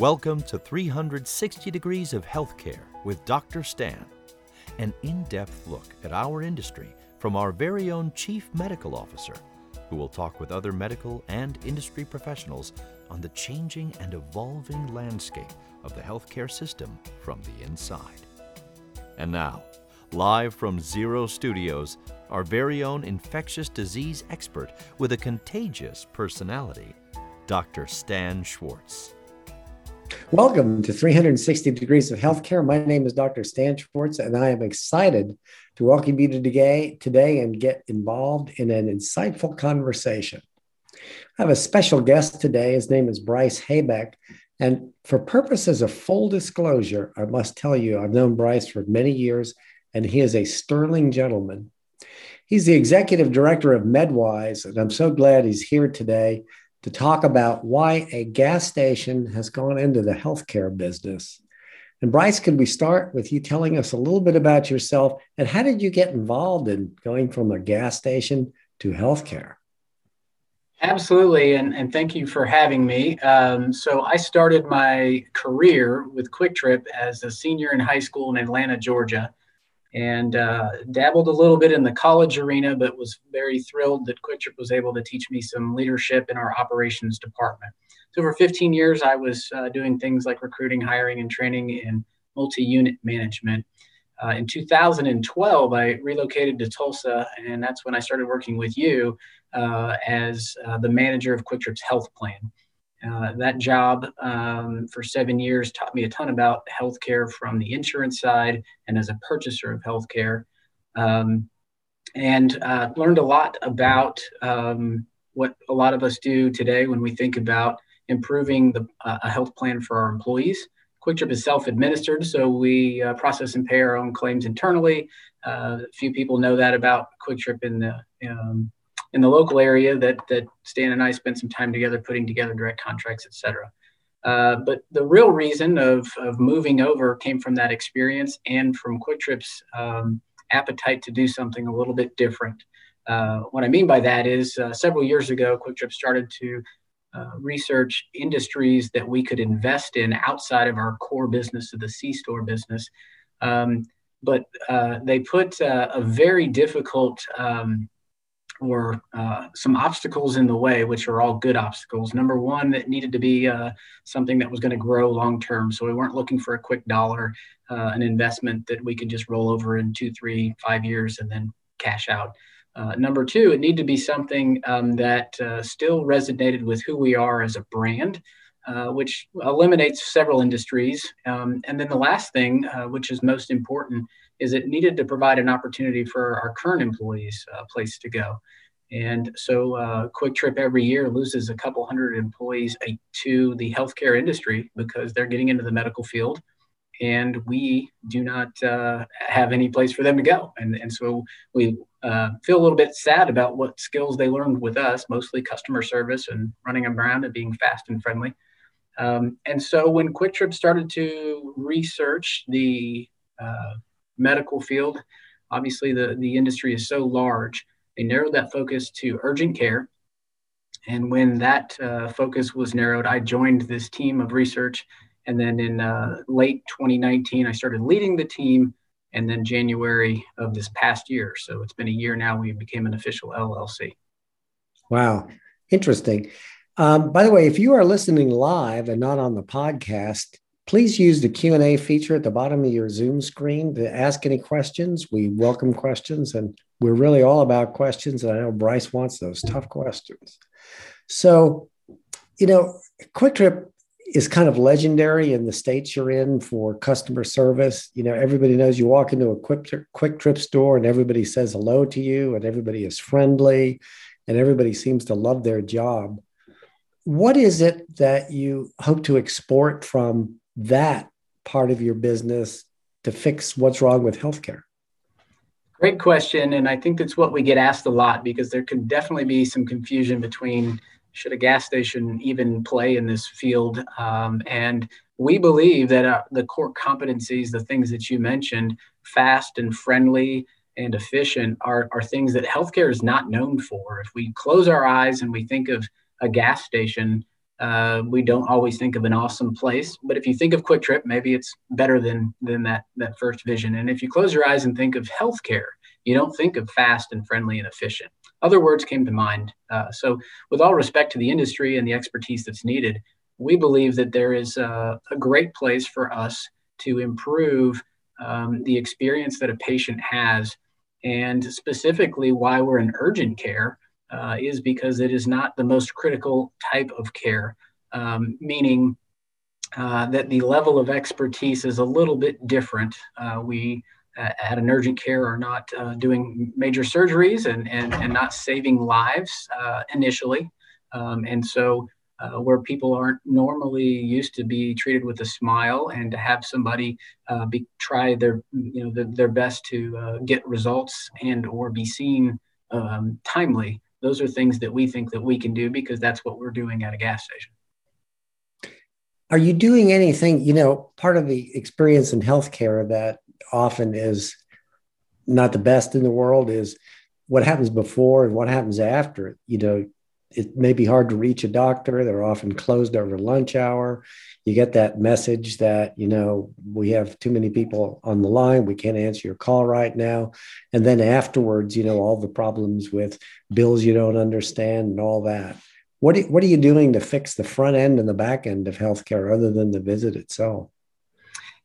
Welcome to 360 Degrees of Healthcare with Dr. Stan, an in depth look at our industry from our very own Chief Medical Officer, who will talk with other medical and industry professionals on the changing and evolving landscape of the healthcare system from the inside. And now, live from Zero Studios, our very own infectious disease expert with a contagious personality, Dr. Stan Schwartz. Welcome to 360 Degrees of Healthcare. My name is Dr. Stan Schwartz, and I am excited to welcome you today, today and get involved in an insightful conversation. I have a special guest today. His name is Bryce Haybeck. And for purposes of full disclosure, I must tell you, I've known Bryce for many years, and he is a sterling gentleman. He's the executive director of MedWise, and I'm so glad he's here today to talk about why a gas station has gone into the healthcare business. And Bryce, could we start with you telling us a little bit about yourself and how did you get involved in going from a gas station to healthcare? Absolutely, and, and thank you for having me. Um, so, I started my career with QuikTrip as a senior in high school in Atlanta, Georgia and uh, dabbled a little bit in the college arena, but was very thrilled that QuikTrip was able to teach me some leadership in our operations department. So for 15 years, I was uh, doing things like recruiting, hiring, and training in multi-unit management. Uh, in 2012, I relocated to Tulsa, and that's when I started working with you uh, as uh, the manager of QuikTrip's health plan. Uh, that job um, for seven years taught me a ton about healthcare from the insurance side and as a purchaser of healthcare, um, and uh, learned a lot about um, what a lot of us do today when we think about improving the, uh, a health plan for our employees. QuikTrip is self-administered, so we uh, process and pay our own claims internally. Uh, few people know that about QuikTrip in the um, in the local area that that Stan and I spent some time together putting together direct contracts, et cetera. Uh, but the real reason of, of moving over came from that experience and from QuikTrip's um, appetite to do something a little bit different. Uh, what I mean by that is uh, several years ago, QuikTrip started to uh, research industries that we could invest in outside of our core business of the C-store business. Um, but uh, they put uh, a very difficult um, were uh, some obstacles in the way, which are all good obstacles. Number one, it needed to be uh, something that was going to grow long term. So we weren't looking for a quick dollar, uh, an investment that we could just roll over in two, three, five years and then cash out. Uh, number two, it needed to be something um, that uh, still resonated with who we are as a brand. Uh, which eliminates several industries. Um, and then the last thing, which is most important, is it needed to provide an opportunity for our current employees a place to go. And so uh, QuikTrip every year loses a couple hundred employees to the healthcare industry because they're getting into the medical field and we do not uh, have any place for them to go. And, and so we uh, feel a little bit sad about what skills they learned with us, mostly customer service and running around and being fast and friendly. Um, and so when QuikTrip started to research the uh, medical field. Obviously, the, the industry is so large. They narrowed that focus to urgent care. And when that uh, focus was narrowed, I joined this team of research. And then in uh, late 2019, I started leading the team. And then January of this past year, so it's been a year now, we became an official LLC. Wow, interesting. Um, by the way, if you are listening live and not on the podcast, Please use the Q&A feature at the bottom of your Zoom screen to ask any questions. We welcome questions and we're really all about questions. And I know Bryce wants those tough questions. So, you know, QuikTrip is kind of legendary in the states you're in for customer service. You know, everybody knows you walk into a quick, QuikTrip store and everybody says hello to you and everybody is friendly and everybody seems to love their job. What is it that you hope to export from that part of your business to fix what's wrong with healthcare? Great question. And I think that's what we get asked a lot because there can definitely be some confusion between should a gas station even play in this field? Um, and we believe that uh, the core competencies, the things that you mentioned, fast and friendly and efficient, are, are things that healthcare is not known for. If we close our eyes and we think of a gas station, Uh, we don't always think of an awesome place, but if you think of QuikTrip, maybe it's better than than that that first vision. And if you close your eyes and think of healthcare, you don't think of fast and friendly and efficient. Other words came to mind. Uh, so, with all respect to the industry and the expertise that's needed, we believe that there is a, a great place for us to improve um, the experience that a patient has, and specifically why we're in urgent care uh, is because it is not the most critical type of care, um, meaning uh, that the level of expertise is a little bit different. Uh, we uh, at an urgent care are not uh, doing major surgeries and, and, and not saving lives uh, initially. Um, and so, where people aren't normally used to be treated with a smile and to have somebody be, try their, you know, the, their best to get results and or be seen um, timely, those are things that we think that we can do because that's what we're doing at a gas station. Are you doing anything you know part of the experience in healthcare that often is not the best in the world is what happens before and what happens after you know it may be hard to reach a doctor. They're often closed over lunch hour. You get that message that you know we have too many people on the line. We can't answer your call right now. And then afterwards you know all the problems with bills you don't understand and all that. What are, what are you doing to fix the front end and the back end of healthcare other than the visit itself?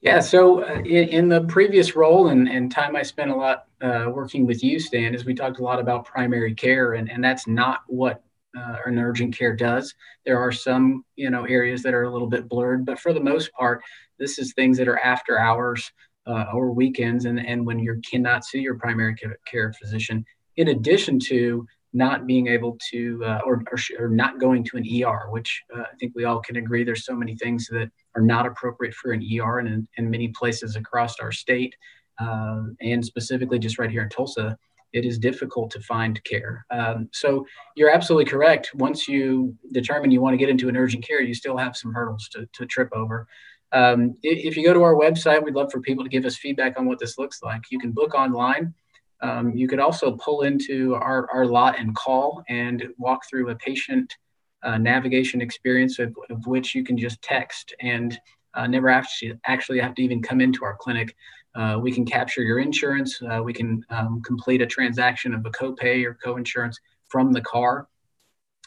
Yeah so uh, in, in, the previous role and, and time i spent a lot uh, working with you stan is we talked a lot about primary care and, and that's not what uh, an urgent care does. There are some, you know, areas that are a little bit blurred, but for the most part, this is things that are after hours uh, or weekends, and and when you cannot see your primary care physician. In addition to not being able to uh, or, or, or, not going to an ER, which uh, I think we all can agree there's so many things that are not appropriate for an ER and in, in many places across our state, uh, and specifically just right here in Tulsa it is difficult to find care. Um, so you're absolutely correct. Once you determine you want to get into an urgent care, you still have some hurdles to, to trip over. Um, if you go to our website, we'd love for people to give us feedback on what this looks like. You can book online. Um, you could also pull into our, our lot and call and walk through a patient uh, navigation experience of, of, which you can just text and uh, never actually, actually have to even come into our clinic. Uh, we can capture your insurance. Uh, we can um, complete a transaction of a copay or co-insurance from the car.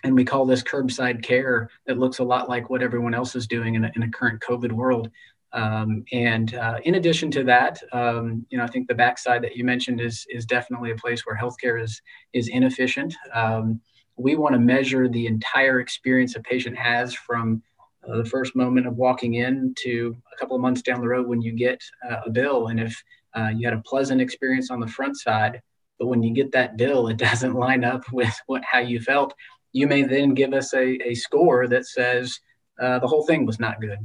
And we call this curbside care that looks a lot like what everyone else is doing in a, in a current COVID world. Um, and uh, in addition to that, um, you know, I think the backside that you mentioned is is definitely a place where healthcare is is inefficient. Um, we want to measure the entire experience a patient has from uh, the first moment of walking in to a couple of months down the road when you get uh, a bill. And if uh, you had a pleasant experience on the front side, but when you get that bill, it doesn't line up with what how you felt, you may then give us a, a score that says uh, the whole thing was not good.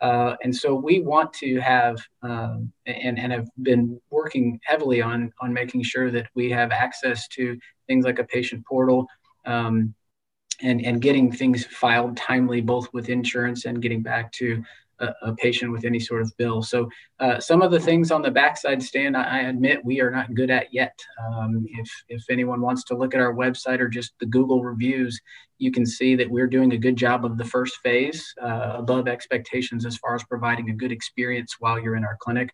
Uh, and so we want to have um, and, and have been working heavily on on making sure that we have access to things like a patient portal um, and, and getting things filed timely, both with insurance and getting back to a, a patient with any sort of bill. So uh, some of the things on the backside Stan, I, I admit we are not good at yet. Um, if, if anyone wants to look at our website or just the Google reviews, you can see that we're doing a good job of the first phase uh, above expectations as far as providing a good experience while you're in our clinic.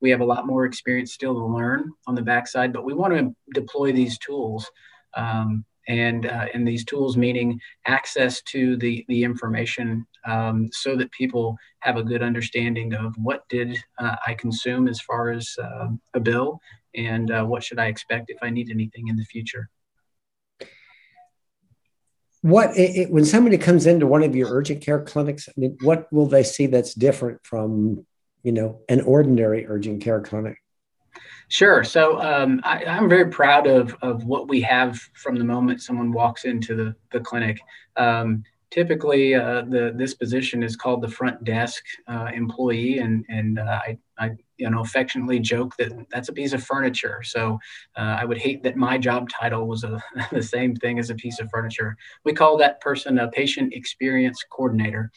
We have a lot more experience still to learn on the backside, but we want to deploy these tools um, and uh, and these tools meaning access to the the information um, so that people have a good understanding of what did uh, I consume as far as uh, a bill and uh, what should I expect if I need anything in the future. What it, it, when somebody comes into one of your urgent care clinics, I mean, what will they see that's different from you know an ordinary urgent care clinic? Sure. So um, I, am very proud of, of what we have from the moment someone walks into the, the clinic. Um, typically, uh, the this position is called the front desk uh, employee, and and uh, I, I you know affectionately joke that that's a piece of furniture. So uh, I would hate that my job title was a, the same thing as a piece of furniture. We call that person a patient experience coordinator.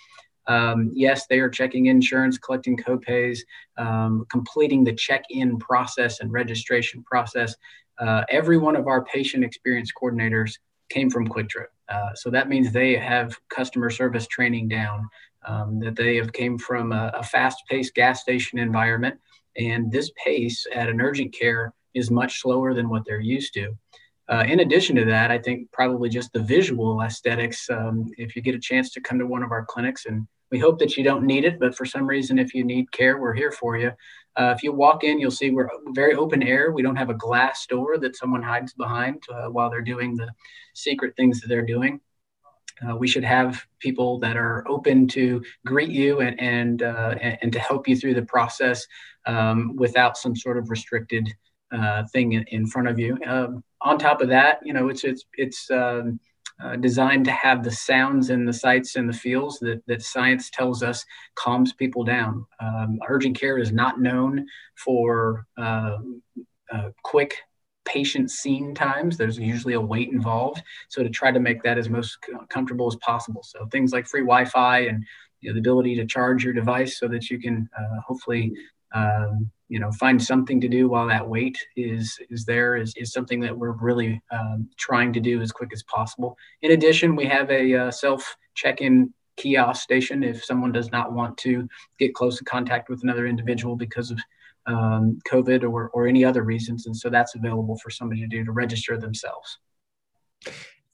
Um, yes, they are checking insurance, collecting copays, um, completing the check-in process and registration process. Uh, every one of our patient experience coordinators came from QuikTrip. Uh, so that means they have customer service training down, um, that they have came from a, a fast-paced gas station environment, and this pace at an urgent care is much slower than what they're used to. Uh, in addition to that, I think probably just the visual aesthetics. Um, if you get a chance to come to one of our clinics, and we hope that you don't need it, but for some reason, if you need care, we're here for you. Uh, if you walk in, you'll see we're very open air. We don't have a glass door that someone hides behind uh, while they're doing the secret things that they're doing. Uh, we should have people that are open to greet you and and, uh, and to help you through the process um, without some sort of restricted uh, thing in, in, front of you. Um, on top of that, you know, it's it's it's um, uh, designed to have the sounds and the sights and the feels that, that science tells us calms people down. Um, urgent care is not known for uh, uh, quick patient scene times. There's usually a wait involved. So to try to make that as most comfortable as possible. So things like free Wi-Fi and you know, the ability to charge your device so that you can uh, hopefully um, you know find something to do while that wait is is there is, is something that we're really um, trying to do as quick as possible. In addition we have a uh, self check-in kiosk station if someone does not want to get close to contact with another individual because of um, covid or, or any other reasons and so that's available for somebody to do to register themselves.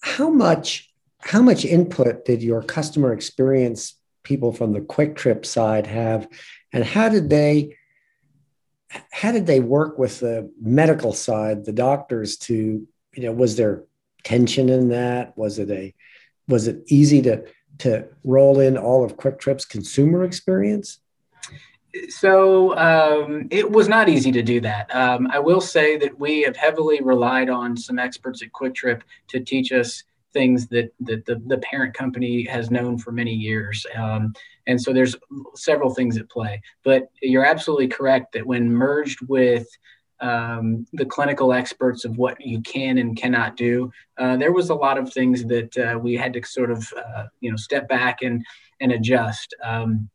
How much how much input did your customer experience people from the QuikTrip side have and how did they how did they work with the medical side, the doctors to, you know, was there tension in that? Was it a, was it easy to, to roll in all of QuikTrip's consumer experience? So um, it was not easy to do that. Um, I will say that we have heavily relied on some experts at QuikTrip to teach us things that, that the, the parent company has known for many years. Um, and so there's several things at play. But you're absolutely correct that when merged with um, the clinical experts of what you can and cannot do, uh, there was a lot of things that uh, we had to sort of uh, you know step back and and adjust. Um,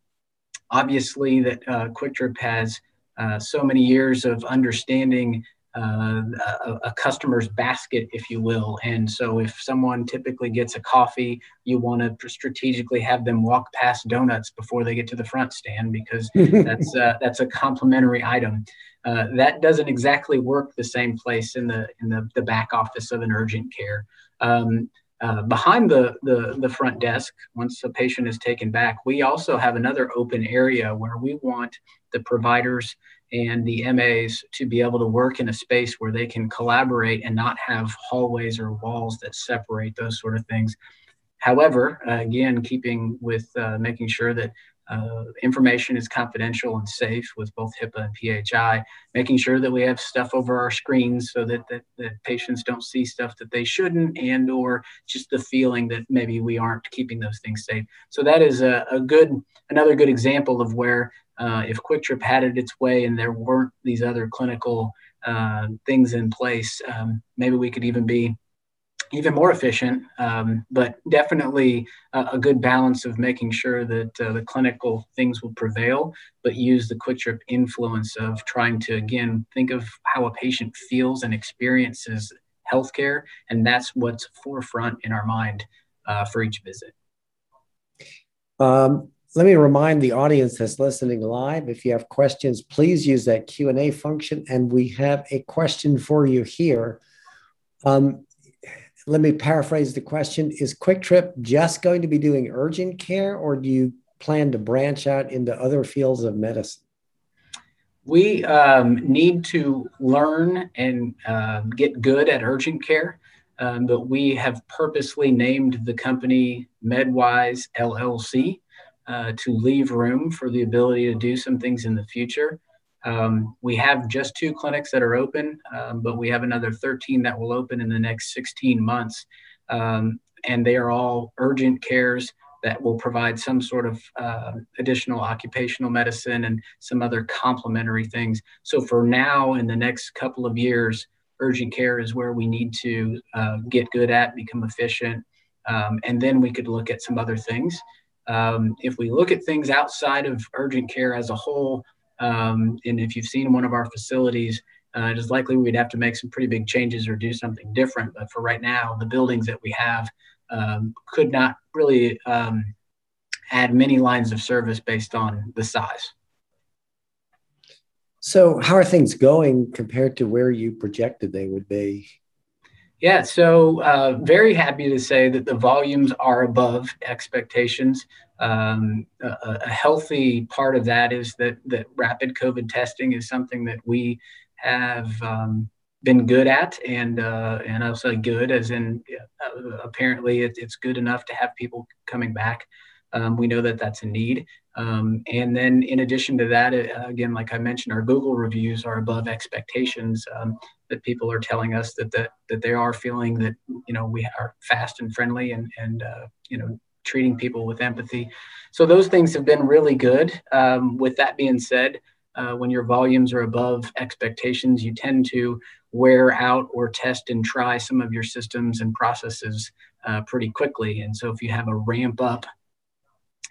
obviously, that uh, QuikTrip has uh, so many years of understanding uh, a, a, customer's basket, if you will. And so, if someone typically gets a coffee, you want to strategically have them walk past donuts before they get to the front stand because that's uh, that's a complimentary item. Uh, that doesn't exactly work the same place in the in the, the back office of an urgent care. Um, uh, behind the, the, the front desk, once a patient is taken back, we also have another open area where we want the providers and the MAs to be able to work in a space where they can collaborate and not have hallways or walls that separate those sort of things. However, uh, again, keeping with uh, making sure that uh, information is confidential and safe with both HIPAA and PHI, making sure that we have stuff over our screens so that, that, that patients don't see stuff that they shouldn't and or just the feeling that maybe we aren't keeping those things safe. So that is a, a good, another good example of where uh, if QuikTrip had it its way and there weren't these other clinical uh, things in place, um, maybe we could even be even more efficient, um, but definitely a, a, good balance of making sure that uh, the clinical things will prevail, but use the QuikTrip influence of trying to, again, think of how a patient feels and experiences healthcare. And that's what's forefront in our mind uh, for each visit. Um, let me remind the audience that's listening live if you have questions please use that q&a function and we have a question for you here. Um, let me paraphrase the question. Is QuikTrip just going to be doing urgent care or do you plan to branch out into other fields of medicine? We um, need to learn and uh, get good at urgent care um, but we have purposely named the company MedWise llc uh, to leave room for the ability to do some things in the future. Um, we have just two clinics that are open, um, but we have another 13 that will open in the next 16 months. Um, and they are all urgent cares that will provide some sort of uh, additional occupational medicine and some other complementary things. So for now, in the next couple of years, urgent care is where we need to uh, get good at, become efficient, um, and then we could look at some other things. Um, if we look at things outside of urgent care as a whole, um, and if you've seen one of our facilities, uh, it is likely we'd have to make some pretty big changes or do something different. But for right now, the buildings that we have um, could not really um, add many lines of service based on the size. So, how are things going compared to where you projected they would be? Yeah, so uh, very happy to say that the volumes are above expectations. Um, a, a, healthy part of that is that that rapid COVID testing is something that we have um, been good at, and uh, and I'll say good as in uh, apparently it, it's good enough to have people coming back. Um, we know that that's a need. Um, and then in addition to that, uh, again, like I mentioned, our Google reviews are above expectations. Um, that people are telling us that that that they are feeling that you know we are fast and friendly and and uh, you know treating people with empathy. So those things have been really good. Um, with that being said, uh, when your volumes are above expectations, you tend to wear out or test and try some of your systems and processes uh, pretty quickly. And so if you have a ramp up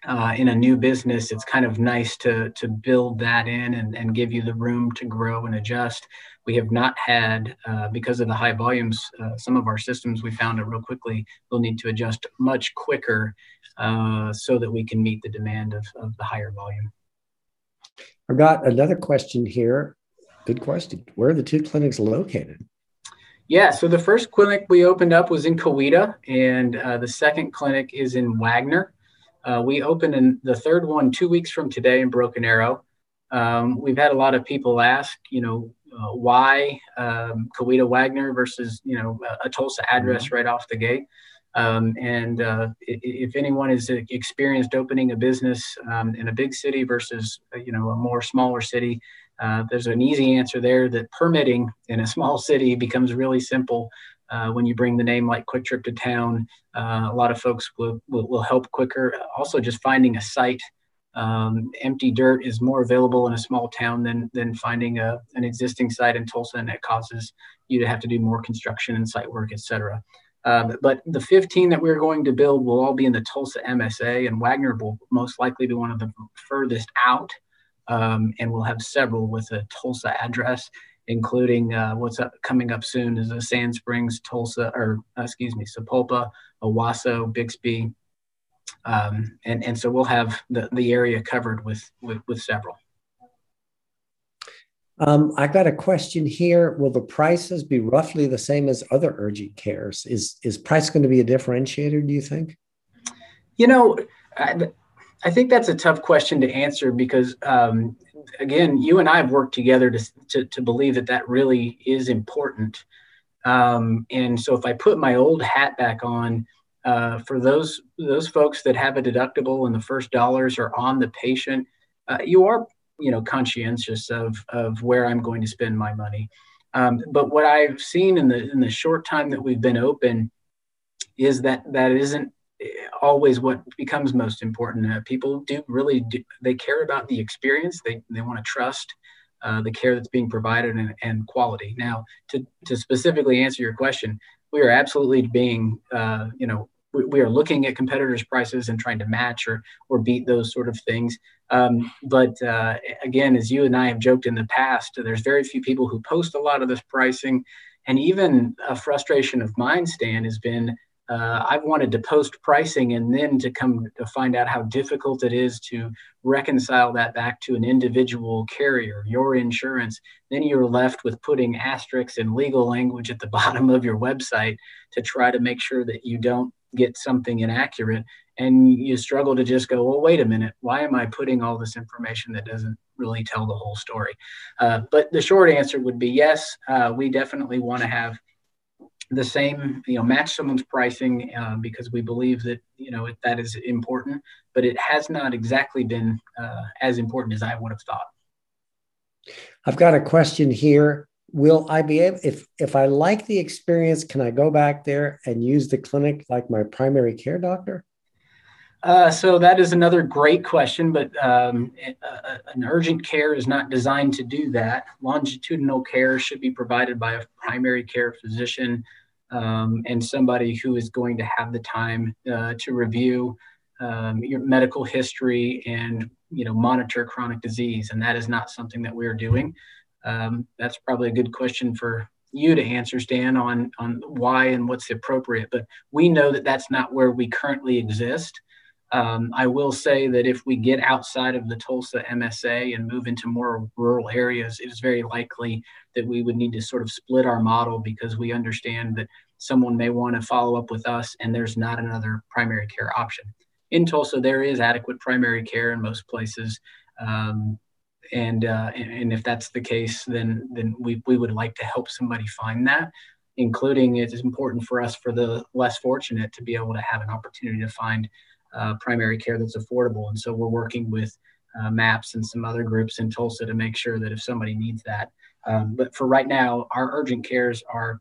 uh, in a new business, it's kind of nice to to build that in and, and give you the room to grow and adjust. We have not had, uh, because of the high volumes, uh, some of our systems we found it real quickly we'll need to adjust much quicker uh, so that we can meet the demand of, of the higher volume. I've got another question here. Good question. Where are the two clinics located? Yeah, so the first clinic we opened up was in Coweta, and uh, the second clinic is in Wagoner. Uh, we open in the third one two weeks from today in Broken Arrow. Um, we've had a lot of people ask, you know, uh, why um, Coweta Wagoner versus, you know, a, a Tulsa address mm-hmm. right off the gate. Um, and uh, if anyone has experienced opening a business um, in a big city versus, uh, you know, a more smaller city, uh, there's an easy answer there that permitting in a small city becomes really simple uh, when you bring the name like QuikTrip to town, uh, a lot of folks will, will, will, help quicker. Also, just finding a site. Um, empty dirt is more available in a small town than, than finding a, an existing site in Tulsa, and it causes you to have to do more construction and site work, et cetera. Uh, but the 15 that we're going to build will all be in the Tulsa MSA, and Wagoner will most likely be one of the furthest out. Um, and we'll have several with a Tulsa address including uh, what's up, coming up soon is a Sand Springs, Tulsa, or uh, excuse me, Sapulpa, Owasso, Bixby, um, and and so we'll have the, the area covered with with, with several. Um, I got a question here. Will the prices be roughly the same as other urgent cares? Is is price going to be a differentiator? Do you think? You know, I, I think that's a tough question to answer because um, again, you and I have worked together to, to, to believe that that really is important. Um, and so if I put my old hat back on, uh, for those those folks that have a deductible and the first dollars are on the patient, uh, you are you know conscientious of of where I'm going to spend my money. Um, but what I've seen in the in the short time that we've been open is that that isn't always what becomes most important. Uh, people do really do, they care about the experience. They, they want to trust uh, the care that's being provided and, and quality. Now, to, to specifically answer your question, we are absolutely being, uh, you know, we, we, are looking at competitors' prices and trying to match or, or beat those sort of things. Um, but uh, again, as you and I have joked in the past, there's very few people who post a lot of this pricing. And even a frustration of mine, Stan, has been uh, I've wanted to post pricing and then to come to find out how difficult it is to reconcile that back to an individual carrier, your insurance. Then you're left with putting asterisks and legal language at the bottom of your website to try to make sure that you don't get something inaccurate. And you struggle to just go, well, wait a minute, why am I putting all this information that doesn't really tell the whole story? Uh, but the short answer would be yes, uh, we definitely want to have the same, you know, match someone's pricing uh, because we believe that, you know, that is important, but it has not exactly been uh, as important as I would have thought. I've got a question here. Will I be able, if, if I like the experience, can I go back there and use the clinic like my primary care doctor? Uh, so that is another great question, but um, uh, an urgent care is not designed to do that. Longitudinal care should be provided by a primary care physician um, and somebody who is going to have the time uh, to review um, your medical history and you know monitor chronic disease, and that is not something that we are doing. Um, that's probably a good question for you to answer, Stan, on on why and what's appropriate. But we know that that's not where we currently exist. Um, I will say that if we get outside of the Tulsa MSA and move into more rural areas, it is very likely that we would need to sort of split our model because we understand that someone may want to follow up with us and there's not another primary care option. In Tulsa, there is adequate primary care in most places. Um, and, uh, and if that's the case, then then we, we would like to help somebody find that. Including, it's important for us for the less fortunate to be able to have an opportunity to find uh, primary care that's affordable. And so we're working with uh, MAPS and some other groups in Tulsa to make sure that if somebody needs that. Um, but for right now, our urgent cares are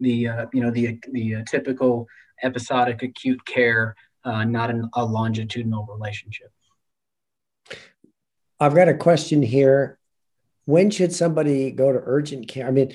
the uh, you know the the uh, typical episodic acute care, uh, not an, a longitudinal relationship. I've got a question here. When should somebody go to urgent care? I mean,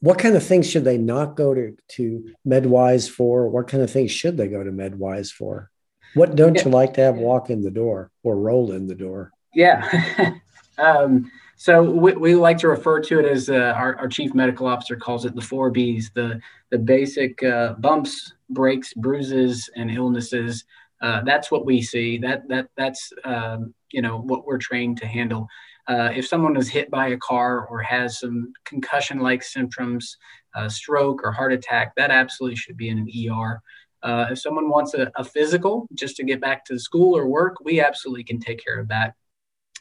what kind of things should they not go to to MedWise for? What kind of things should they go to MedWise for? What don't yeah. you like to have walk in the door or roll in the door? Yeah. um, so we, we, like to refer to it as uh, our, our, chief medical officer calls it the four B's: the the basic uh, bumps, breaks, bruises, and illnesses. Uh, that's what we see. That that that's um, you know what we're trained to handle. Uh, if someone is hit by a car or has some concussion-like symptoms, uh, stroke or heart attack, that absolutely should be in an ER. Uh, if someone wants a, a, physical just to get back to school or work, we absolutely can take care of that.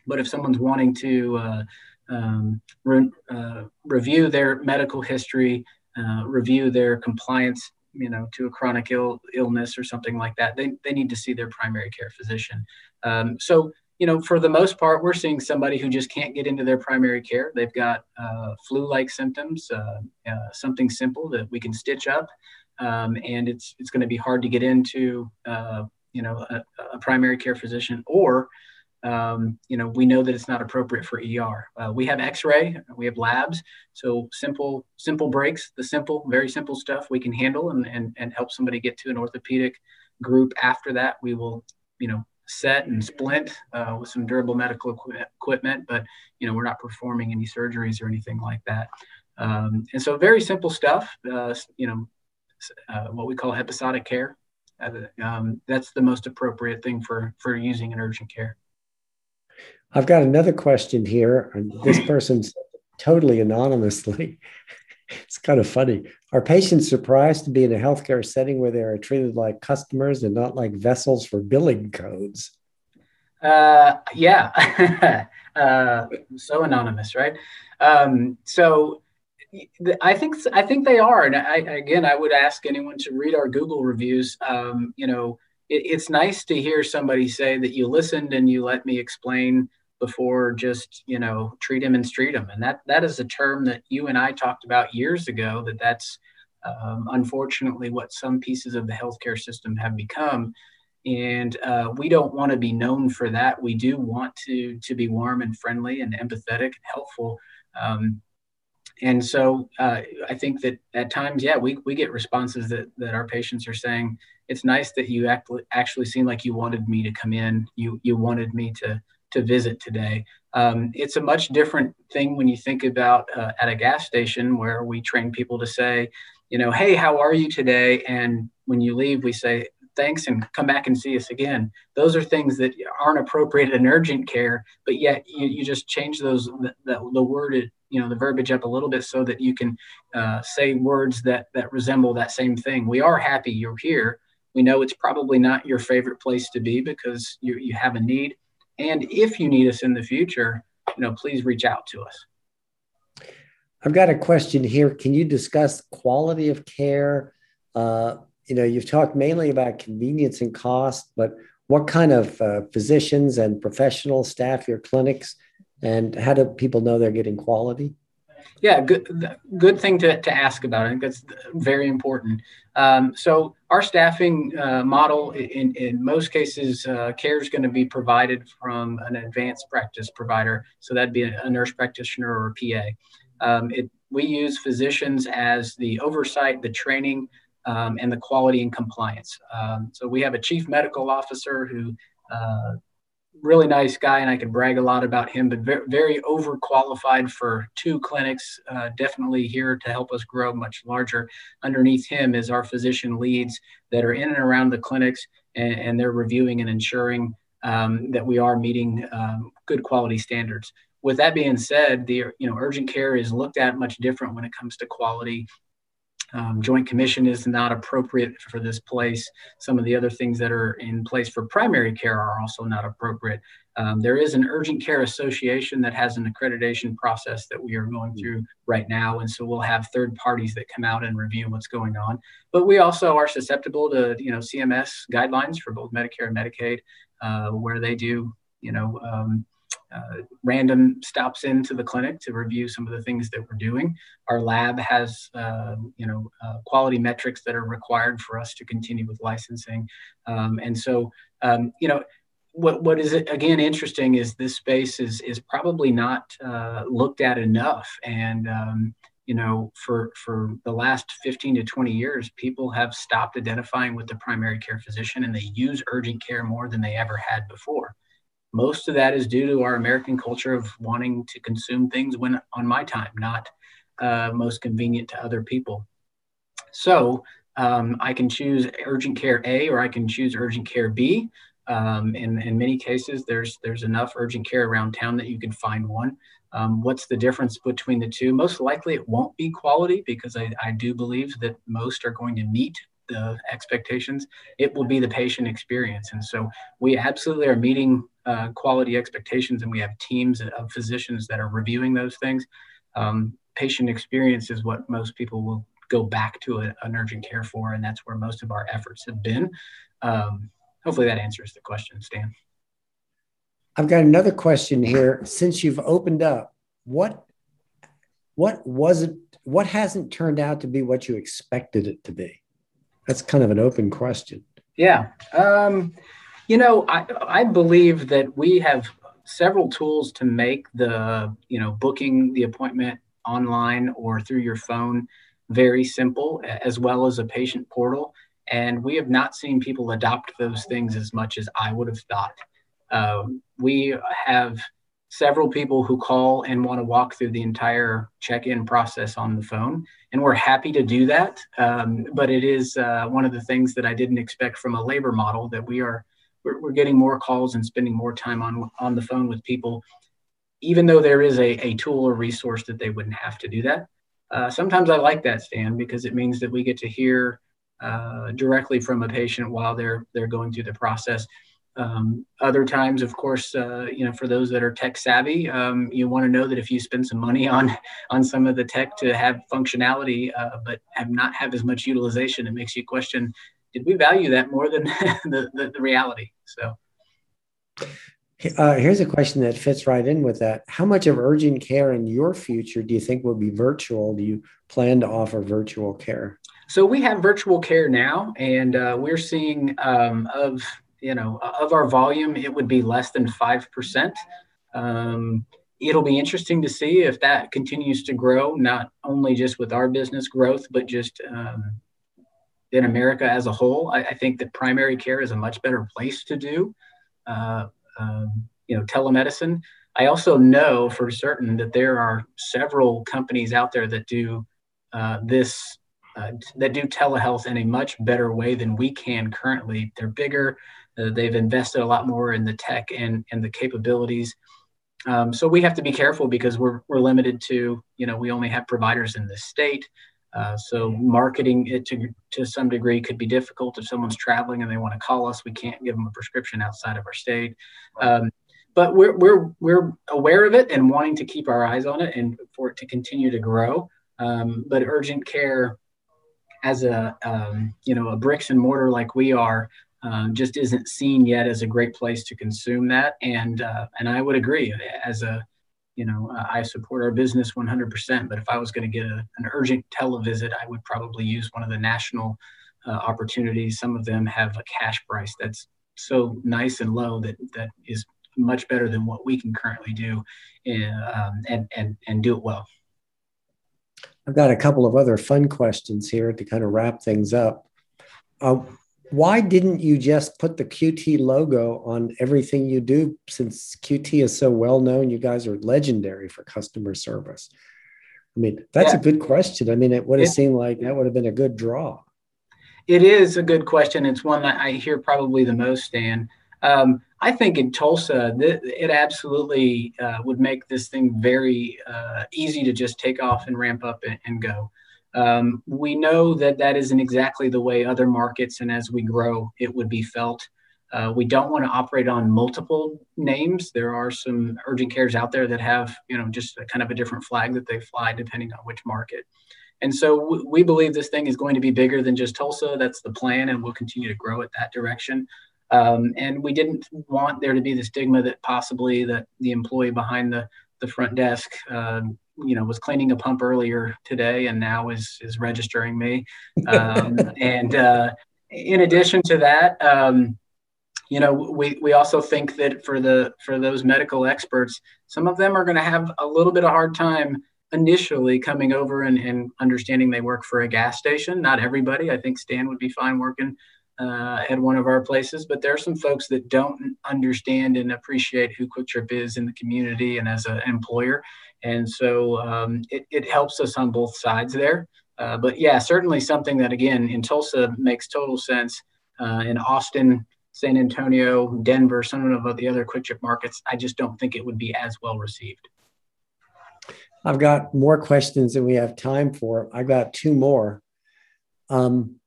But if someone's wanting to uh, um, re- uh, review their medical history, uh, review their compliance, you know, to a chronic Ill, illness or something like that, they, they need to see their primary care physician. Um, so you know, for the most part, we're seeing somebody who just can't get into their primary care. They've got uh, flu-like symptoms, uh, uh, something simple that we can stitch up, um, and it's it's going to be hard to get into, uh, you know, a, a, primary care physician, or um, you know, we know that it's not appropriate for ER. We have X-ray, we have labs, so simple simple breaks, the simple, very simple stuff we can handle and and, and help somebody get to an orthopedic group. After that, we will, you know set and splint uh, with some durable medical equipment, but you know we're not performing any surgeries or anything like that. Um, and so very simple stuff. Uh, you know, uh, what we call episodic care. Uh, um, that's the most appropriate thing for for using in urgent care. I've got another question here. This person's totally anonymously. It's kind of funny. Are patients surprised to be in a healthcare setting where they are treated like customers and not like vessels for billing codes? Uh, yeah. uh, so anonymous, right? Um, so I think I think they are, and I, again, I would ask anyone to read our Google reviews. Um, you know, it, it's nice to hear somebody say that you listened and you let me explain before just you know treat him and treat him. And that that is a term that you and i talked about years ago that that's um, unfortunately what some pieces of the healthcare system have become. And uh, we don't want to be known for that. We do want to to be warm and friendly and empathetic and helpful. Um, and so uh, i think that at times yeah we, we get responses that, that our patients are saying it's nice that you act, actually seem like you wanted me to come in. You you wanted me to to visit today. Um, it's a much different thing when you think about uh, at a gas station where we train people to say, you know, hey, how are you today? And when you leave, we say, thanks and come back and see us again. Those are things that aren't appropriate in urgent care, but yet you, you just change those, the, the, the word, you know, the verbiage up a little bit so that you can uh, say words that, that resemble that same thing. We are happy you're here. We know it's probably not your favorite place to be because you, you have a need and if you need us in the future, you know, please reach out to us. I've got a question here. Can you discuss quality of care? Uh, you know, you've talked mainly about convenience and cost, but what kind of uh, physicians and professional staff your clinics, and how do people know they're getting quality? Yeah, good good thing to, to ask about. I think that's very important. Um, so our staffing uh, model, in, in most cases, uh, care is going to be provided from an advanced practice provider. So that'd be a, nurse practitioner or a PA. Um, it, we use physicians as the oversight, the training, um, and the quality and compliance. Um, so we have a chief medical officer who uh, really nice guy, and I can brag a lot about him, but very, very overqualified for two clinics. Uh, definitely here to help us grow much larger. Underneath him is our physician leads that are in and around the clinics, and, and they're reviewing and ensuring um, that we are meeting um, good quality standards. With that being said, the you know urgent care is looked at much different when it comes to quality um, joint commission is not appropriate for this place. Some of the other things that are in place for primary care are also not appropriate. Um, there is an urgent care association that has an accreditation process that we are going mm-hmm. through right now. And so we'll have third parties that come out and review what's going on. But we also are susceptible to, you know, CMS guidelines for both Medicare and Medicaid, uh, where they do, you know, um, uh, random stops into the clinic to review some of the things that we're doing. Our lab has, uh, you know, uh, quality metrics that are required for us to continue with licensing. Um, and so, um, you know, what, what is again interesting is this space is is probably not uh, looked at enough and um, you know for for the last 15 to 20 years people have stopped identifying with the primary care physician and they use urgent care more than they ever had before most of that is due to our American culture of wanting to consume things when on my time, not uh, most convenient to other people. So um, I can choose urgent care A or I can choose urgent care B. Um, in, in many cases, there's there's enough urgent care around town that you can find one. Um, what's the difference between the two? Most likely, it won't be quality because I, I do believe that most are going to meet the expectations. It will be the patient experience, and so we absolutely are meeting uh, quality expectations, and we have teams of physicians that are reviewing those things. Um, patient experience is what most people will go back to a, an urgent care for, and that's where most of our efforts have been. Um, hopefully, that answers the question, Stan. I've got another question here. Since you've opened up, what what wasn't what hasn't turned out to be what you expected it to be? That's kind of an open question. Yeah. Um, you know, I, I believe that we have several tools to make the, you know, booking the appointment online or through your phone very simple, as well as a patient portal. And we have not seen people adopt those things as much as I would have thought. Uh, we have several people who call and want to walk through the entire check-in process on the phone and we're happy to do that um, but it is uh, one of the things that i didn't expect from a labor model that we are we're, we're getting more calls and spending more time on on the phone with people even though there is a, a tool or resource that they wouldn't have to do that uh, sometimes i like that stan because it means that we get to hear uh, directly from a patient while they're they're going through the process um, other times, of course, uh, you know, for those that are tech savvy, um, you want to know that if you spend some money on on some of the tech to have functionality, uh, but have not have as much utilization, it makes you question did we value that more than the, the, the, reality? So. Uh, here's a question that fits right in with that. How much of urgent care in your future do you think will be virtual? Do you plan to offer virtual care? So we have virtual care now, and uh, we're seeing um, of you know of our volume, it would be less than five percent. Um, it'll be interesting to see if that continues to grow, not only just with our business growth, but just um, in America as a whole. I, I, think that primary care is a much better place to do, uh, um, you know, telemedicine. I also know for certain that there are several companies out there that do uh, this, uh, that do telehealth in a much better way than we can currently. They're bigger. Uh, they've invested a lot more in the tech and, and the capabilities. Um, so we have to be careful because we're, we're limited to, you know, we only have providers in this state. Uh, so marketing it to, to some degree could be difficult if someone's traveling and they want to call us. We can't give them a prescription outside of our state. Um, but we're, we're, we're aware of it and wanting to keep our eyes on it and for it to continue to grow. Um, but urgent care as a, um, you know, a bricks and mortar like we are, um, just isn't seen yet as a great place to consume that. And, uh, and I would agree as a, you know, uh, I support our business 100%. But if I was going to get a, an urgent televisit, I would probably use one of the national uh, opportunities. Some of them have a cash price that's so nice and low that that is much better than what we can currently do, in, um, and and and do it well. I've got a couple of other fun questions here to kind of wrap things up. Uh, why didn't you just put the QT logo on everything you do since QT is so well known? You guys are legendary for customer service. I mean, that's yeah. a good question. I mean, it would have seemed like that would have been a good draw. It is a good question. It's one that I hear probably the most, Dan. Um, I think in Tulsa, th- it absolutely uh, would make this thing very uh, easy to just take off and ramp up and, and go. Um, we know that that isn't exactly the way other markets, and as we grow, it would be felt. Uh, we don't want to operate on multiple names. There are some urgent cares out there that have, you know, just kind of a different flag that they fly depending on which market. And so w- we believe this thing is going to be bigger than just Tulsa. That's the plan, and we'll continue to grow it that direction. Um, and we didn't want there to be the stigma that possibly that the employee behind the the front desk um, you know was cleaning a pump earlier today and now is is registering me. Um, and uh, in addition to that um, you know we, we also think that for the for those medical experts some of them are going to have a little bit of hard time initially coming over and, and understanding they work for a gas station. Not everybody. I think stan would be fine working uh, at one of our places but there are some folks that don't understand and appreciate who QuikTrip is in the community and as an employer and so um, it, it helps us on both sides there. Uh, but yeah, certainly something that, again, in Tulsa makes total sense. Uh, in Austin, San Antonio, Denver, some of the other QuikTrip markets, I just don't think it would be as well received. I've got more questions than we have time for. I've got two more. Um,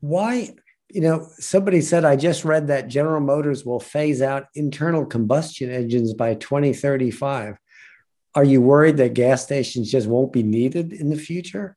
why, you know, somebody said, I just read that General Motors will phase out internal combustion engines by 2035. Are you worried that gas stations just won't be needed in the future?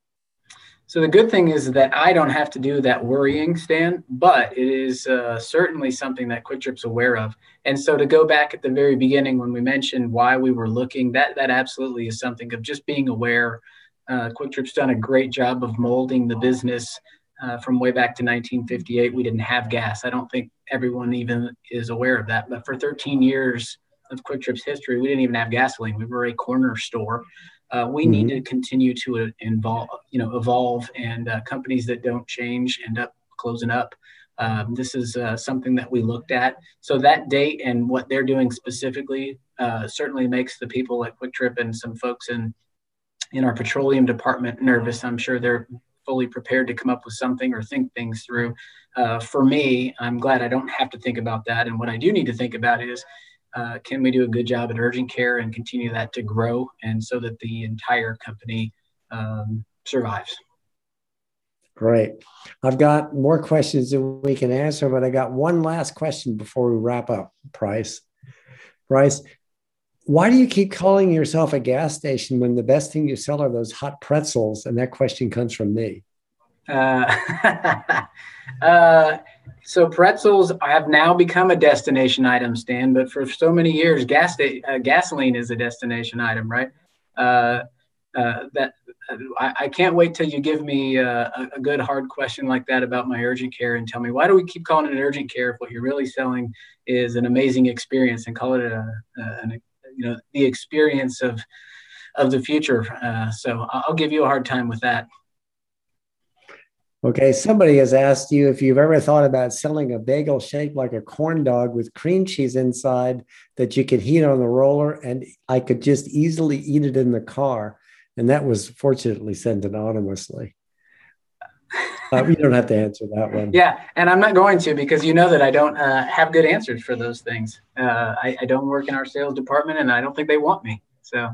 So the good thing is that I don't have to do that worrying, Stan, but it is uh, certainly something that QuikTrip's aware of. And so to go back at the very beginning when we mentioned why we were looking, that that absolutely is something of just being aware. Uh, QuikTrip's done a great job of molding the business uh, from way back to 1958, we didn't have gas. I don't think everyone even is aware of that. But for 13 years of QuikTrip's history, we didn't even have gasoline. We were a corner store. Uh, we mm-hmm. need to continue to involve, you know, evolve, and uh, companies that don't change end up closing up. Um, this is uh, something that we looked at. So that date and what they're doing specifically uh, certainly makes the people at Quick Trip and some folks in in our petroleum department nervous. I'm sure they're fully prepared to come up with something or think things through. Uh, for me, I'm glad I don't have to think about that. And what I do need to think about is uh, can we do a good job at urgent care and continue that to grow and so that the entire company um, survives? Great. I've got more questions than we can answer, but I got one last question before we wrap up. Price. Bryce, why do you keep calling yourself a gas station when the best thing you sell are those hot pretzels? And that question comes from me. Uh, uh, so pretzels have now become a destination item, Stan. But for so many years, gas uh, gasoline is a destination item, right? Uh, uh, that I, I, can't wait till you give me uh, a, a, good hard question like that about my urgent care and tell me why do we keep calling it urgent care if what you're really selling is an amazing experience and call it a, a an you know the experience of of the future. Uh, so I'll give you a hard time with that. Okay, somebody has asked you if you've ever thought about selling a bagel shaped like a corn dog with cream cheese inside that you could heat on the roller and I could just easily eat it in the car. And that was fortunately sent anonymously. Uh, you don't have to answer that one. Yeah, and I'm not going to because you know that I don't uh, have good answers for those things. Uh, I, I, don't work in our sales department, and I don't think they want me. So,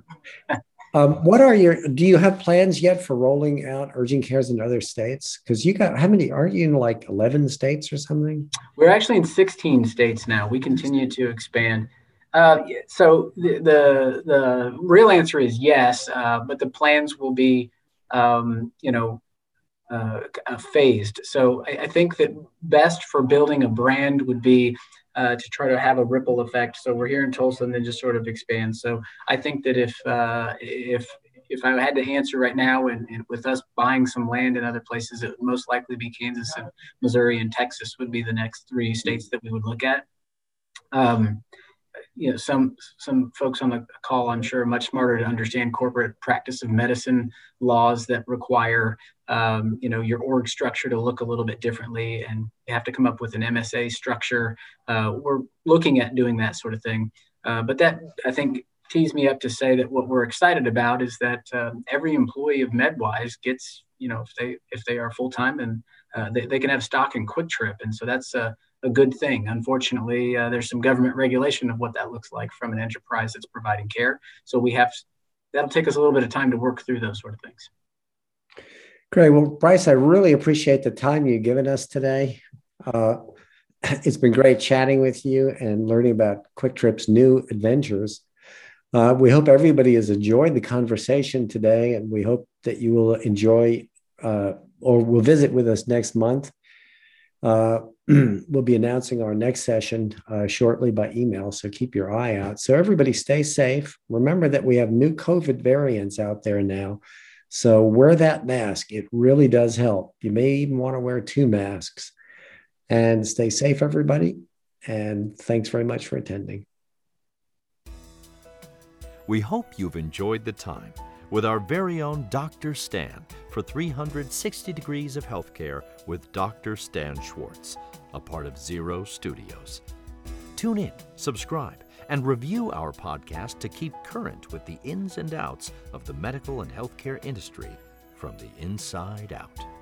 um, what are your? Do you have plans yet for rolling out urgent cares in other states? Because you got how many? Aren't you in like 11 states or something? We're actually in 16 states now. We continue to expand. Uh, so the, the, the real answer is yes, uh, but the plans will be, um, you know, uh, uh, phased. So I, I, think that best for building a brand would be uh, to try to have a ripple effect. So we're here in Tulsa and then just sort of expand. So I think that if uh, if if I had to answer right now, and, and, with us buying some land in other places, it would most likely be Kansas and Missouri and Texas would be the next three states that we would look at. Um, you know some some folks on the call i'm sure are much smarter to understand corporate practice of medicine laws that require um, you know your org structure to look a little bit differently and you have to come up with an msa structure. Uh, we're looking at doing that sort of thing. Uh, but that i think tees me up to say that what we're excited about is that um, every employee of MedWise gets you know if they if they are full-time and uh, they, they can have stock in QuikTrip. And so that's a, a good thing. Unfortunately uh, there's some government regulation of what that looks like from an enterprise that's providing care. So we have that'll take us a little bit of time to work through those sort of things Great. Well, Bryce, I really appreciate the time you've given us today. Uh, it's been great chatting with you and learning about QuikTrip's new adventures. Uh, we hope everybody has enjoyed the conversation today, and we hope that you will enjoy uh, or will visit with us next month. Uh, we'll be announcing our next session uh, shortly by email, so keep your eye out. So, everybody stay safe. Remember that we have new COVID variants out there now. So wear that mask. It really does help. You may even want to wear two masks. And stay safe, everybody. And thanks very much for attending. We hope you've enjoyed the time with our very own Dr. Stan for 360 Degrees of Healthcare with Dr. Stan Schwartz, a part of Zero Studios. Tune in, subscribe, and review our podcast to keep current with the ins and outs of the medical and healthcare industry from the inside out.